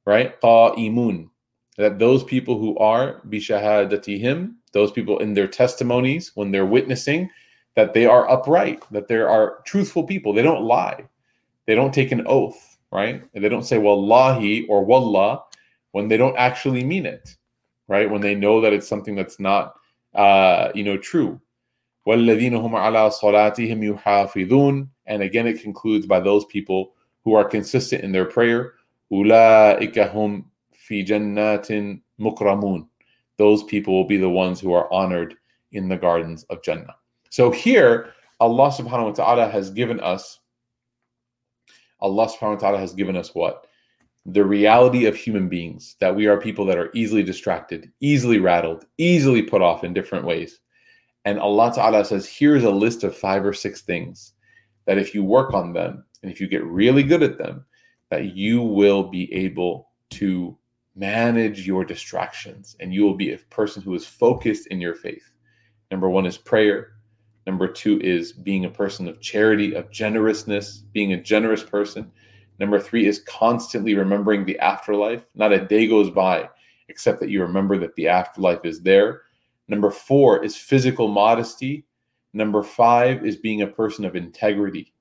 right? قَائِمُونَ That those people who are بِشَهَادَتِهِمْ those people in their testimonies, when they're witnessing, that they are upright, that they are truthful people. They don't lie they don't take an oath, right? And they don't say wallahi or wallah when they don't actually mean it, right? When they know that it's something that's not, uh, you know, true. وَالَّذِينَ هُمْ عَلَىٰ صَلَاتِهِمْ يُحَافِظُونَ And again, it concludes by those people who are consistent in their prayer. أُولَٰئِكَ هُمْ فِي جَنَّاتٍ مُكْرَمُونَ Those people will be the ones who are honored in the gardens of Jannah. So here, Allah subhanahu wa ta'ala has given us Allah subhanahu wa ta'ala has given us what? The reality of human beings, that we are people that are easily distracted, easily rattled, easily put off in different ways. And Allah Ta'ala says, here's a list of five or six things that if you work on them and if you get really good at them, that you will be able to manage your distractions and you will be a person who is focused in your faith. Number one is prayer. Number two is being a person of charity, of generousness, being a generous person. Number three is constantly remembering the afterlife. Not a day goes by except that you remember that the afterlife is there. Number four is physical modesty. Number five is being a person of integrity.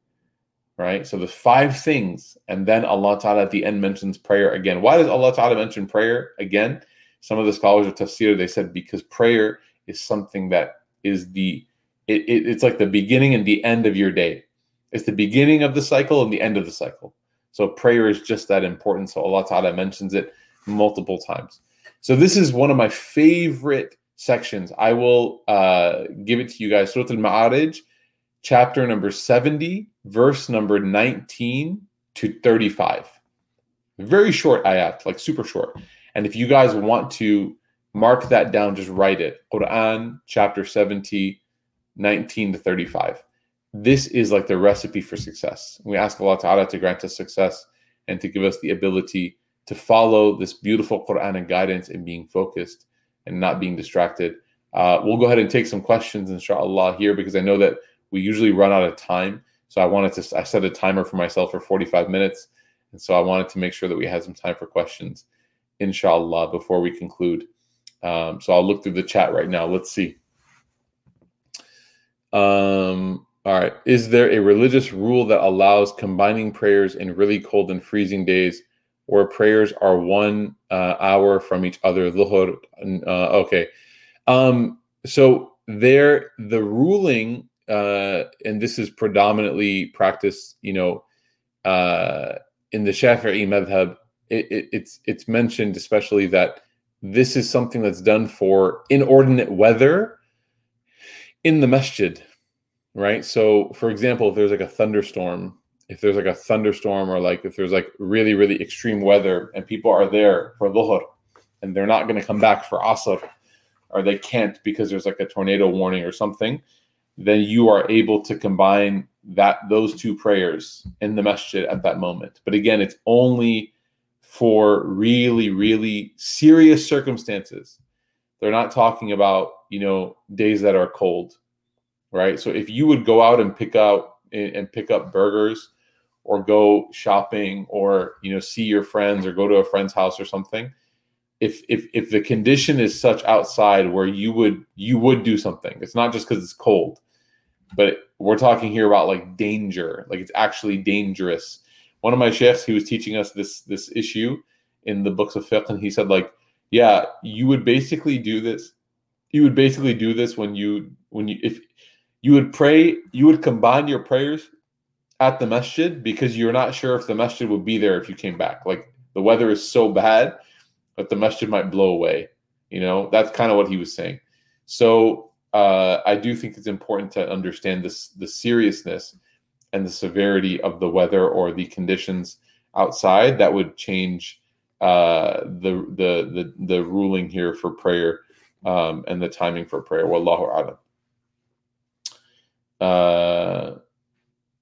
Right? So the five things. And then Allah Ta'ala at the end mentions prayer again. Why does Allah Ta'ala mention prayer again? Some of the scholars of tafsir, they said because prayer is something that is the it, it, it's like the beginning and the end of your day. It's the beginning of the cycle and the end of the cycle. So prayer is just that important. So Allah Ta'ala mentions it multiple times. So this is one of my favorite sections. I will uh, give it to you guys. Surah Al-Ma'arij, chapter number 70, verse number 19 to 35. Very short ayat, like super short. And if you guys want to mark that down, just write it. Quran, chapter 70, 19 to 35. This is like the recipe for success. We ask Allah Ta'ala to grant us success and to give us the ability to follow this beautiful Quran and guidance and being focused and not being distracted. Uh, we'll go ahead and take some questions, inshallah, here because I know that we usually run out of time. So I wanted to, I set a timer for myself for 45 minutes. And so I wanted to make sure that we had some time for questions, inshallah, before we conclude. Um, so I'll look through the chat right now. Let's see. Um, all right. Is there a religious rule that allows combining prayers in really cold and freezing days where prayers are one uh, hour from each other? Luhur. Uh, okay. Um, so there, the ruling, uh, and this is predominantly practiced, you know, uh, in the Shafi'i madhab, it, it, it's it's mentioned especially that this is something that's done for inordinate weather in the masjid, right? So, for example, if there's like a thunderstorm, if there's like a thunderstorm or like if there's like really, really extreme weather and people are there for dhuhr and they're not going to come back for asr or they can't because there's like a tornado warning or something, then you are able to combine that those two prayers in the masjid at that moment. But again, it's only for really, really serious circumstances. They're not talking about, you know, days that are cold, right? So if you would go out and pick out and pick up burgers or go shopping or, you know, see your friends or go to a friend's house or something, if if if the condition is such outside where you would you would do something. It's not just cuz it's cold. But we're talking here about like danger, like it's actually dangerous one of my sheikhs, he was teaching us this this issue in the books of fiqh, and he said like, yeah, you would basically do this. You would basically do this when you when you if you would pray, you would combine your prayers at the masjid because you're not sure if the masjid would be there if you came back. Like the weather is so bad that the masjid might blow away. You know, that's kind of what he was saying. So uh, I do think it's important to understand this the seriousness and the severity of the weather or the conditions outside that would change uh, the, the the the ruling here for prayer um, and the timing for prayer. Wallahu a'lam. Uh,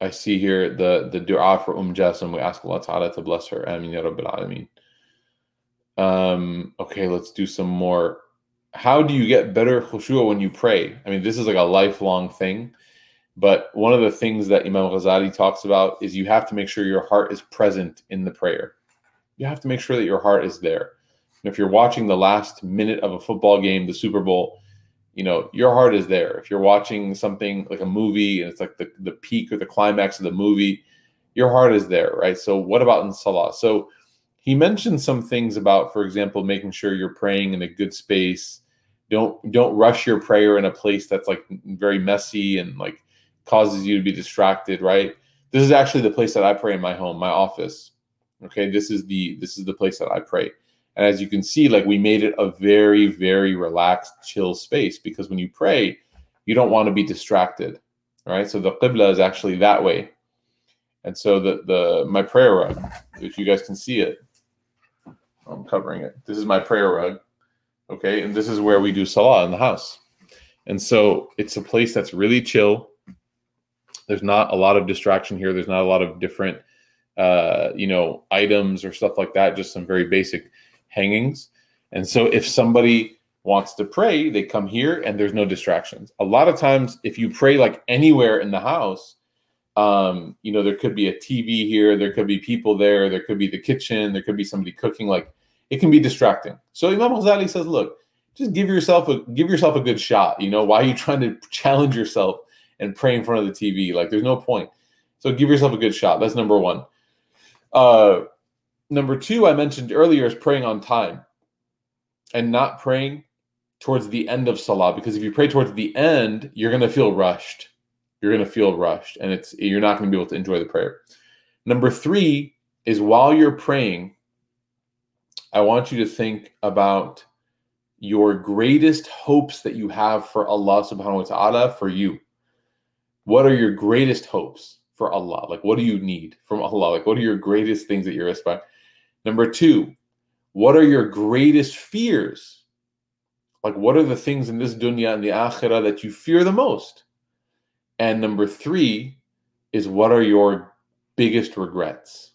I see here the the du'a for Umm Jasim. We ask Allah Ta'ala to bless her. Ameen ya Rabbil Alameen. Um, okay, let's do some more. How do you get better khushu' when you pray? I mean, this is like a lifelong thing. But one of the things that Imam Ghazali talks about is you have to make sure your heart is present in the prayer. You have to make sure that your heart is there. And if you're watching the last minute of a football game, the Super Bowl, you know, your heart is there. If you're watching something like a movie and it's like the, the peak or the climax of the movie, your heart is there, right? So what about in Salah? So he mentioned some things about, for example, making sure you're praying in a good space. Don't don't rush your prayer in a place that's like very messy and like causes you to be distracted, right? This is actually the place that I pray in my home, my office. Okay, this is the this is the place that I pray. And as you can see, like we made it a very, very relaxed, chill space because when you pray, you don't want to be distracted. Right. So the qibla is actually that way. And so the the my prayer rug, if you guys can see it, I'm covering it. This is my prayer rug. Okay, and this is where we do salah in the house. And so it's a place that's really chill. There's not a lot of distraction here. There's not a lot of different, uh, you know, items or stuff like that. Just some very basic hangings. And so if somebody wants to pray, they come here and there's no distractions. A lot of times, if you pray like anywhere in the house, um, you know, there could be a TV here, there could be people there, there could be the kitchen, there could be somebody cooking. Like it can be distracting. So Imam Ghazali says, look, just give yourself a give yourself a good shot. You know, why are you trying to challenge yourself and pray in front of the TV? Like there's no point. So give yourself a good shot. That's number one. Uh, number two, I mentioned earlier is praying on time and not praying towards the end of salah because if you pray towards the end, you're going to feel rushed. You're going to feel rushed and it's you're not going to be able to enjoy the prayer. Number 3 is while you're praying, I want you to think about your greatest hopes that you have for Allah subhanahu wa ta'ala for you. What are your greatest hopes for Allah? Like, what do you need from Allah? Like, what are your greatest things that you're aspiring? Number two, what are your greatest fears? Like, what are the things in this dunya and the akhirah that you fear the most? And number three is what are your biggest regrets?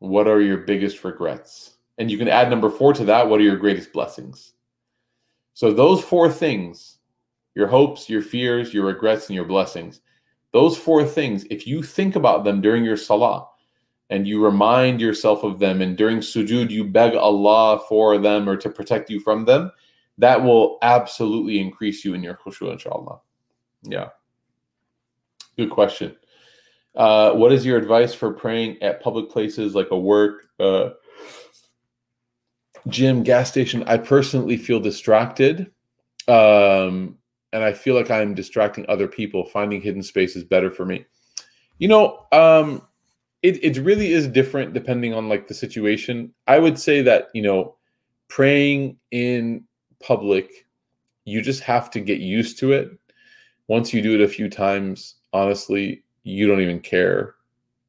What are your biggest regrets? And you can add number four to that. What are your greatest blessings? So, those four things your hopes, your fears, your regrets, and your blessings those four things, if you think about them during your salah and you remind yourself of them, and during sujud, you beg Allah for them or to protect you from them, that will absolutely increase you in your khushu, inshallah. Yeah. Good question. Uh, what is your advice for praying at public places like a work, uh, gym, gas station? I personally feel distracted. Um, and I feel like I'm distracting other people. Finding hidden space is better for me. You know, um, it, it really is different depending on like the situation. I would say that, you know, praying in public, you just have to get used to it. Once you do it a few times, honestly, you don't even care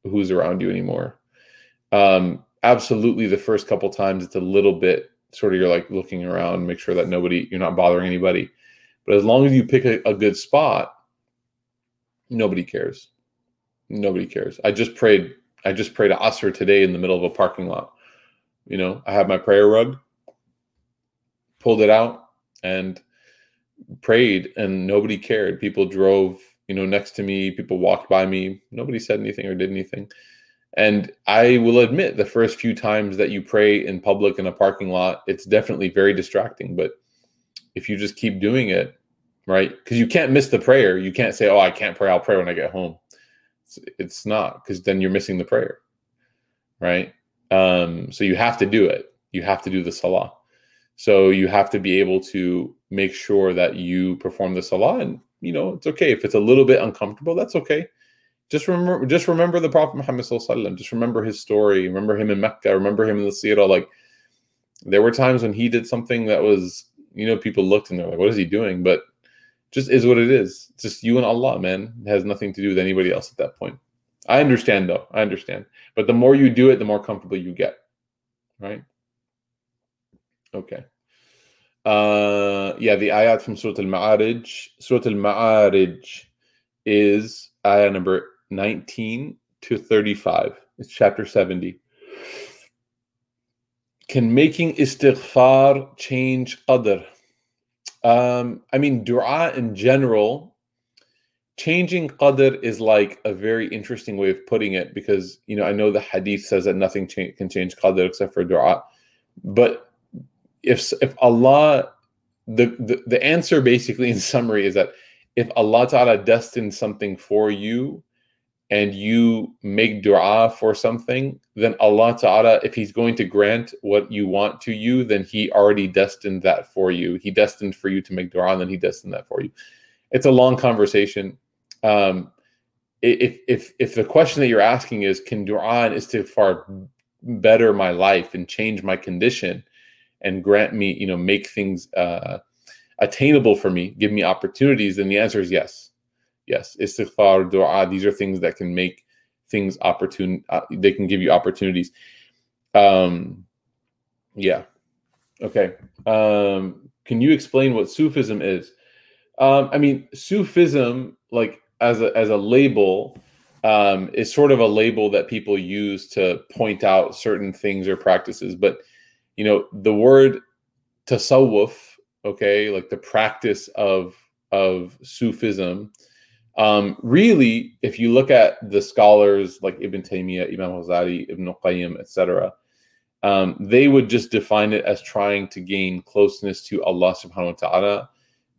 who's around you anymore. Um, absolutely, the first couple times, it's a little bit sort of you're like looking around, make sure that nobody, you're not bothering anybody. But as long as you pick a, a good spot, nobody cares. Nobody cares. I just prayed. I just prayed to Asr today in the middle of a parking lot. You know, I have my prayer rug, pulled it out, and prayed, and nobody cared. People drove, you know, next to me. People walked by me. Nobody said anything or did anything. And I will admit, the first few times that you pray in public in a parking lot, it's definitely very distracting. But if you just keep doing it, right? Because you can't miss the prayer. You can't say, "Oh, I can't pray. I'll pray when I get home." It's, it's not because then you're missing the prayer, right? Um, so you have to do it. You have to do the salah. So you have to be able to make sure that you perform the salah, and you know it's okay if it's a little bit uncomfortable. That's okay. Just remember, just remember the Prophet Muhammad Sallallahu Just remember his story. Remember him in Mecca. Remember him in the Sirah. Like there were times when he did something that was, you know, people looked and they're like, "What is he doing?" But just is what it is. It's just you and Allah, man. It has nothing to do with anybody else at that point. I understand though. I understand. But the more you do it, the more comfortable you get. Right? Okay. Uh yeah, the ayat from Surah Al-Ma'arij. Surah Al-Ma'arij is ayah number 19 to 35. It's chapter 70. Can making istighfar change qadr? Um, I mean, dua in general, changing qadr is like a very interesting way of putting it because, you know, I know the hadith says that nothing cha- can change qadr except for dua. But if, if Allah, the, the, the answer basically in summary is that if Allah Ta'ala destined something for you, and you make dua for something, then Allah Ta'ala, if He's going to grant what you want to you, then He already destined that for you. He destined for you to make dua, and then He destined that for you. It's a long conversation. Um, if if if the question that you're asking is, can dua and istighfar better my life and change my condition and grant me, you know, make things uh, attainable for me, give me opportunities, then the answer is yes yes, istighfar, dua, these are things that can make things opportune. Uh, they can give you opportunities. Um, yeah. Okay. Um, can you explain what Sufism is? Um, I mean, Sufism, like as a as a label, um, is sort of a label that people use to point out certain things or practices. But you know, the word tasawwuf okay, like the practice of of Sufism. Um, really, if you look at the scholars like Ibn Taymiyyah, Imam Ghazali, Ibn Qayyim, etc., um, they would just define it as trying to gain closeness to Allah Subhanahu wa Taala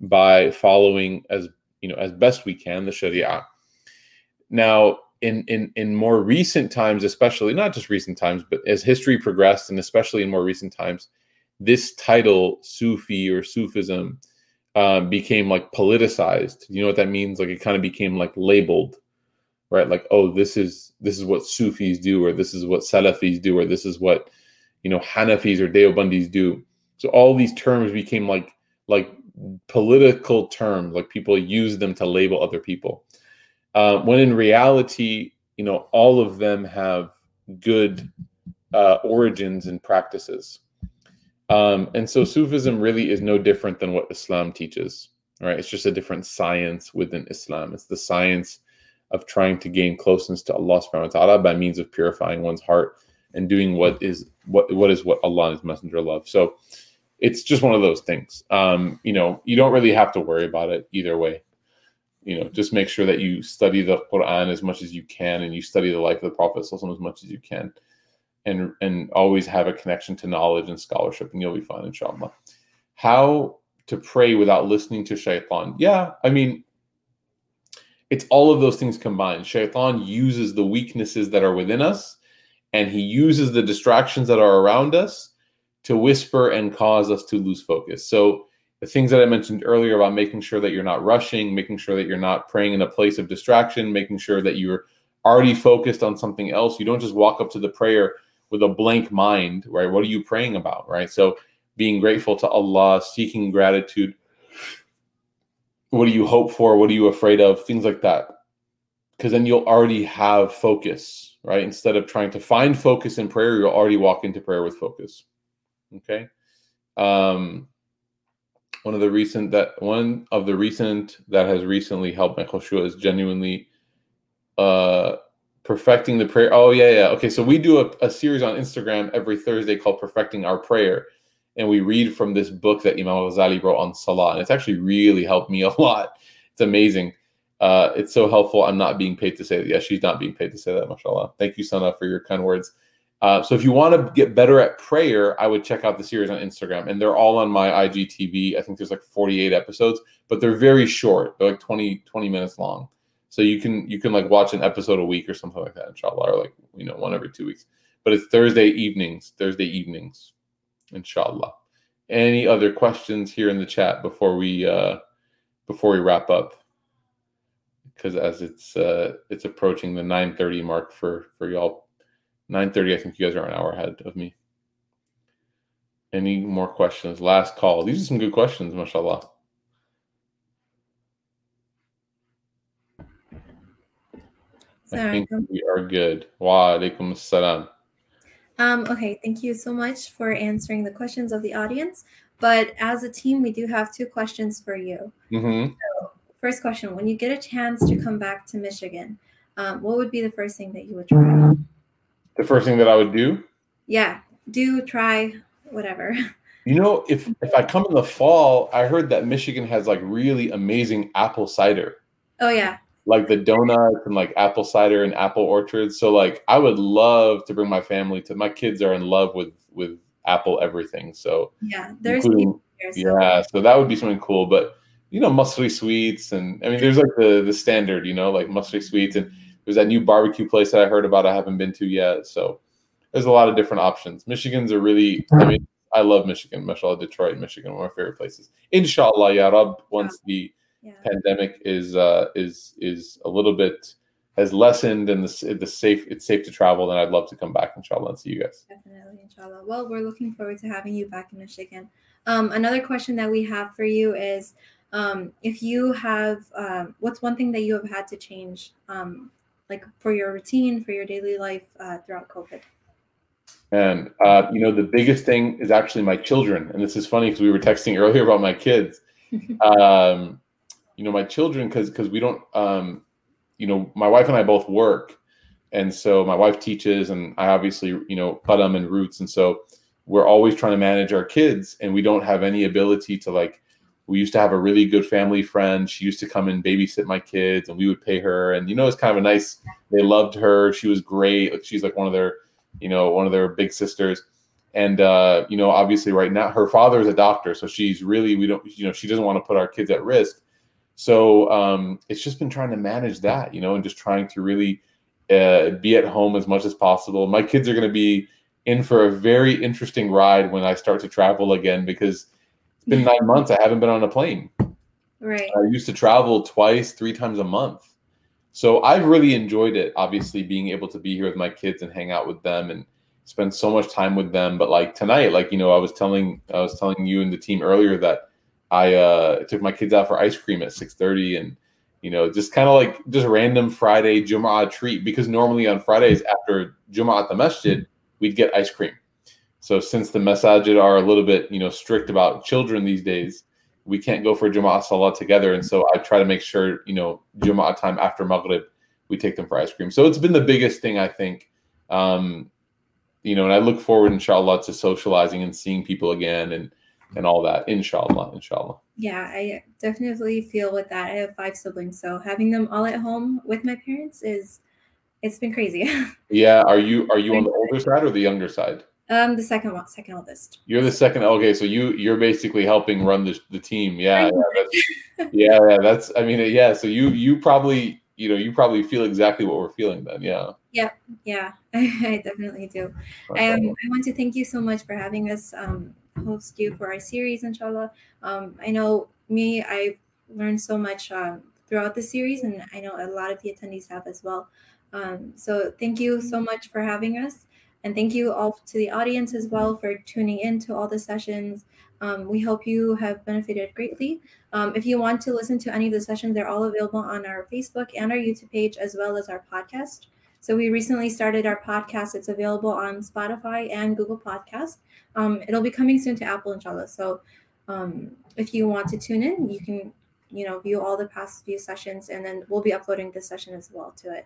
by following as you know as best we can the Sharia. Now, in in in more recent times, especially not just recent times, but as history progressed, and especially in more recent times, this title Sufi or Sufism um, became like politicized. You know what that means? Like it kind of became like labeled, right? Like oh, this is this is what Sufis do, or this is what Salafis do, or this is what you know Hanafis or Deobandis do. So all these terms became like like political terms, like people use them to label other people. Uh, when in reality, you know, all of them have good uh, origins and practices. Um, and so Sufism really is no different than what Islam teaches, right? It's just a different science within Islam. It's the science of trying to gain closeness to Allah subhanahu wa ta'ala by means of purifying one's heart and doing what is what what is what Allah and His Messenger love. So it's just one of those things. Um, you know, you don't really have to worry about it either way you know just make sure that you study the quran as much as you can and you study the life of the prophet as much as you can and and always have a connection to knowledge and scholarship and you'll be fine inshallah. How to pray without listening to shaitan? Yeah i mean it's all of those things combined. Shaitan uses the weaknesses that are within us and he uses the distractions that are around us to whisper and cause us to lose focus. So the things that I mentioned earlier about making sure that you're not rushing, making sure that you're not praying in a place of distraction, making sure that you're already focused on something else. You don't just walk up to the prayer with a blank mind, right? What are you praying about, right? So being grateful to Allah, seeking gratitude. What do you hope for? What are you afraid of? Things like that. Because then you'll already have focus, right? Instead of trying to find focus in prayer, you'll already walk into prayer with focus. Okay. Um, one of the recent that one of the recent that has recently helped my khushu is genuinely uh perfecting the prayer. Oh yeah, yeah. Okay, so we do a, a series on Instagram every Thursday called Perfecting Our Prayer, and we read from this book that Imam Ghazali wrote on Salah, and it's actually really helped me a lot. It's amazing. Uh, it's so helpful. I'm not being paid to say that. Yeah, she's not being paid to say that. Mashallah. Thank you, Sana, for your kind words. Uh, so if you want to get better at prayer, I would check out the series on Instagram, and they're all on my IGTV. I think there's like 48 episodes, but they're very short. They're like 20 20 minutes long, so you can you can like watch an episode a week or something like that, inshallah, or like you know one every two weeks. But it's Thursday evenings. Thursday evenings, inshallah. Any other questions here in the chat before we uh, before we wrap up? Because as it's uh, it's approaching the 9:30 mark for for y'all 9.30, I think you guys are an hour ahead of me. Any more questions? Last call. These are some good questions, mashallah. I think we are good. Wa alaikum assalam. Um, okay, thank you so much for answering the questions of the audience. But as a team, we do have two questions for you. Mm-hmm. So, first question When you get a chance to come back to Michigan, um, what would be the first thing that you would try? the first thing that I would do? Yeah, do try whatever. You know, if if I come in the fall, I heard that Michigan has like really amazing apple cider. Oh yeah. Like the donuts and like apple cider and apple orchards. So like I would love to bring my family to my kids are in love with with apple everything. So yeah, there's here, so. yeah, so that would be something cool. But you know, Masri sweets and I mean there's like the the standard, you know, like Masri sweets and there's that new barbecue place that I heard about. I haven't been to yet. So there's a lot of different options. Michigan's a really, I mean, I love Michigan, mashallah, Detroit, Michigan, one of my favorite places. Inshallah, ya Rab, once the yeah. pandemic is uh, is is a little bit has lessened and the, the safe it's safe to travel, then I'd love to come back, inshallah, and see you guys. Definitely, inshallah. Well, we're looking forward to having you back in Michigan. Um, another question that we have for you is um, if you have, um, what's one thing that you have had to change um, like for your routine, for your daily life uh, throughout COVID? And uh, you know, the biggest thing is actually my children, and this is funny because we were texting earlier about my kids. you know, my children, because because we don't, um, you know, my wife and I both work, and so my wife teaches, and I obviously, you know, Qalam and Roots, and so we're always trying to manage our kids and we don't have any ability to like we used to have a really good family friend. She used to come and babysit my kids and we would pay her. And you know it's kind of a nice they loved her. She was great. She's like one of their you know one of their big sisters. And uh, you know obviously right now her father is a doctor. So she's really we don't you know she doesn't want to put our kids at risk so um, it's just been trying to manage that you know and just trying to really uh, be at home as much as possible. My kids are going to be in for a very interesting ride when i start to travel again because it's been nine months i haven't been on a plane. Right. i used to travel twice three times a month. So i've really enjoyed it obviously being able to be here with my kids and hang out with them and spend so much time with them. But like tonight like you know i was telling i was telling you and the team earlier that i uh took my kids out for ice cream at 6.30 and you know just kind of like just random friday Jumu'ah treat because normally on fridays after Jumu'ah at the masjid we'd get ice cream so since the masajid are a little bit you know strict about children these days we can't go for Jumu'ah Salah together. And so I try to make sure, you know, Jumu'ah time after Maghrib, we take them for ice cream. So it's been the biggest thing, I think. Um, you know, and I look forward, inshallah, to socializing and seeing people again and and all that. Inshallah, inshallah. Yeah, I definitely feel with that. I have five siblings, so having them all at home with my parents is it's been crazy. Yeah. Are you are you on the older side or the younger side? um, the second one, second oldest. You're the second. Okay, so you you're basically helping run the the team. Yeah, yeah, that's, yeah, yeah. That's. I mean, yeah. So you you probably you know you probably feel exactly what we're feeling then. Yeah. Yeah, yeah, I definitely do. Um, I want to thank you so much for having us um, host you for our series, inshallah. Um, I know me, I've learned so much um, throughout the series, and I know a lot of the attendees have as well. Um, so thank you so much for having us. And thank you all to the audience as well for tuning in to all the sessions. Um, we hope you have benefited greatly. Um, if you want to listen to any of the sessions, they're all available on our Facebook and our YouTube page, as well as our podcast. So we recently started our podcast. It's available on Spotify and Google Podcast. Um, it'll be coming soon to Apple, inshallah. So um, if you want to tune in, you can, you know, view all the past few sessions, and then we'll be uploading this session as well to it.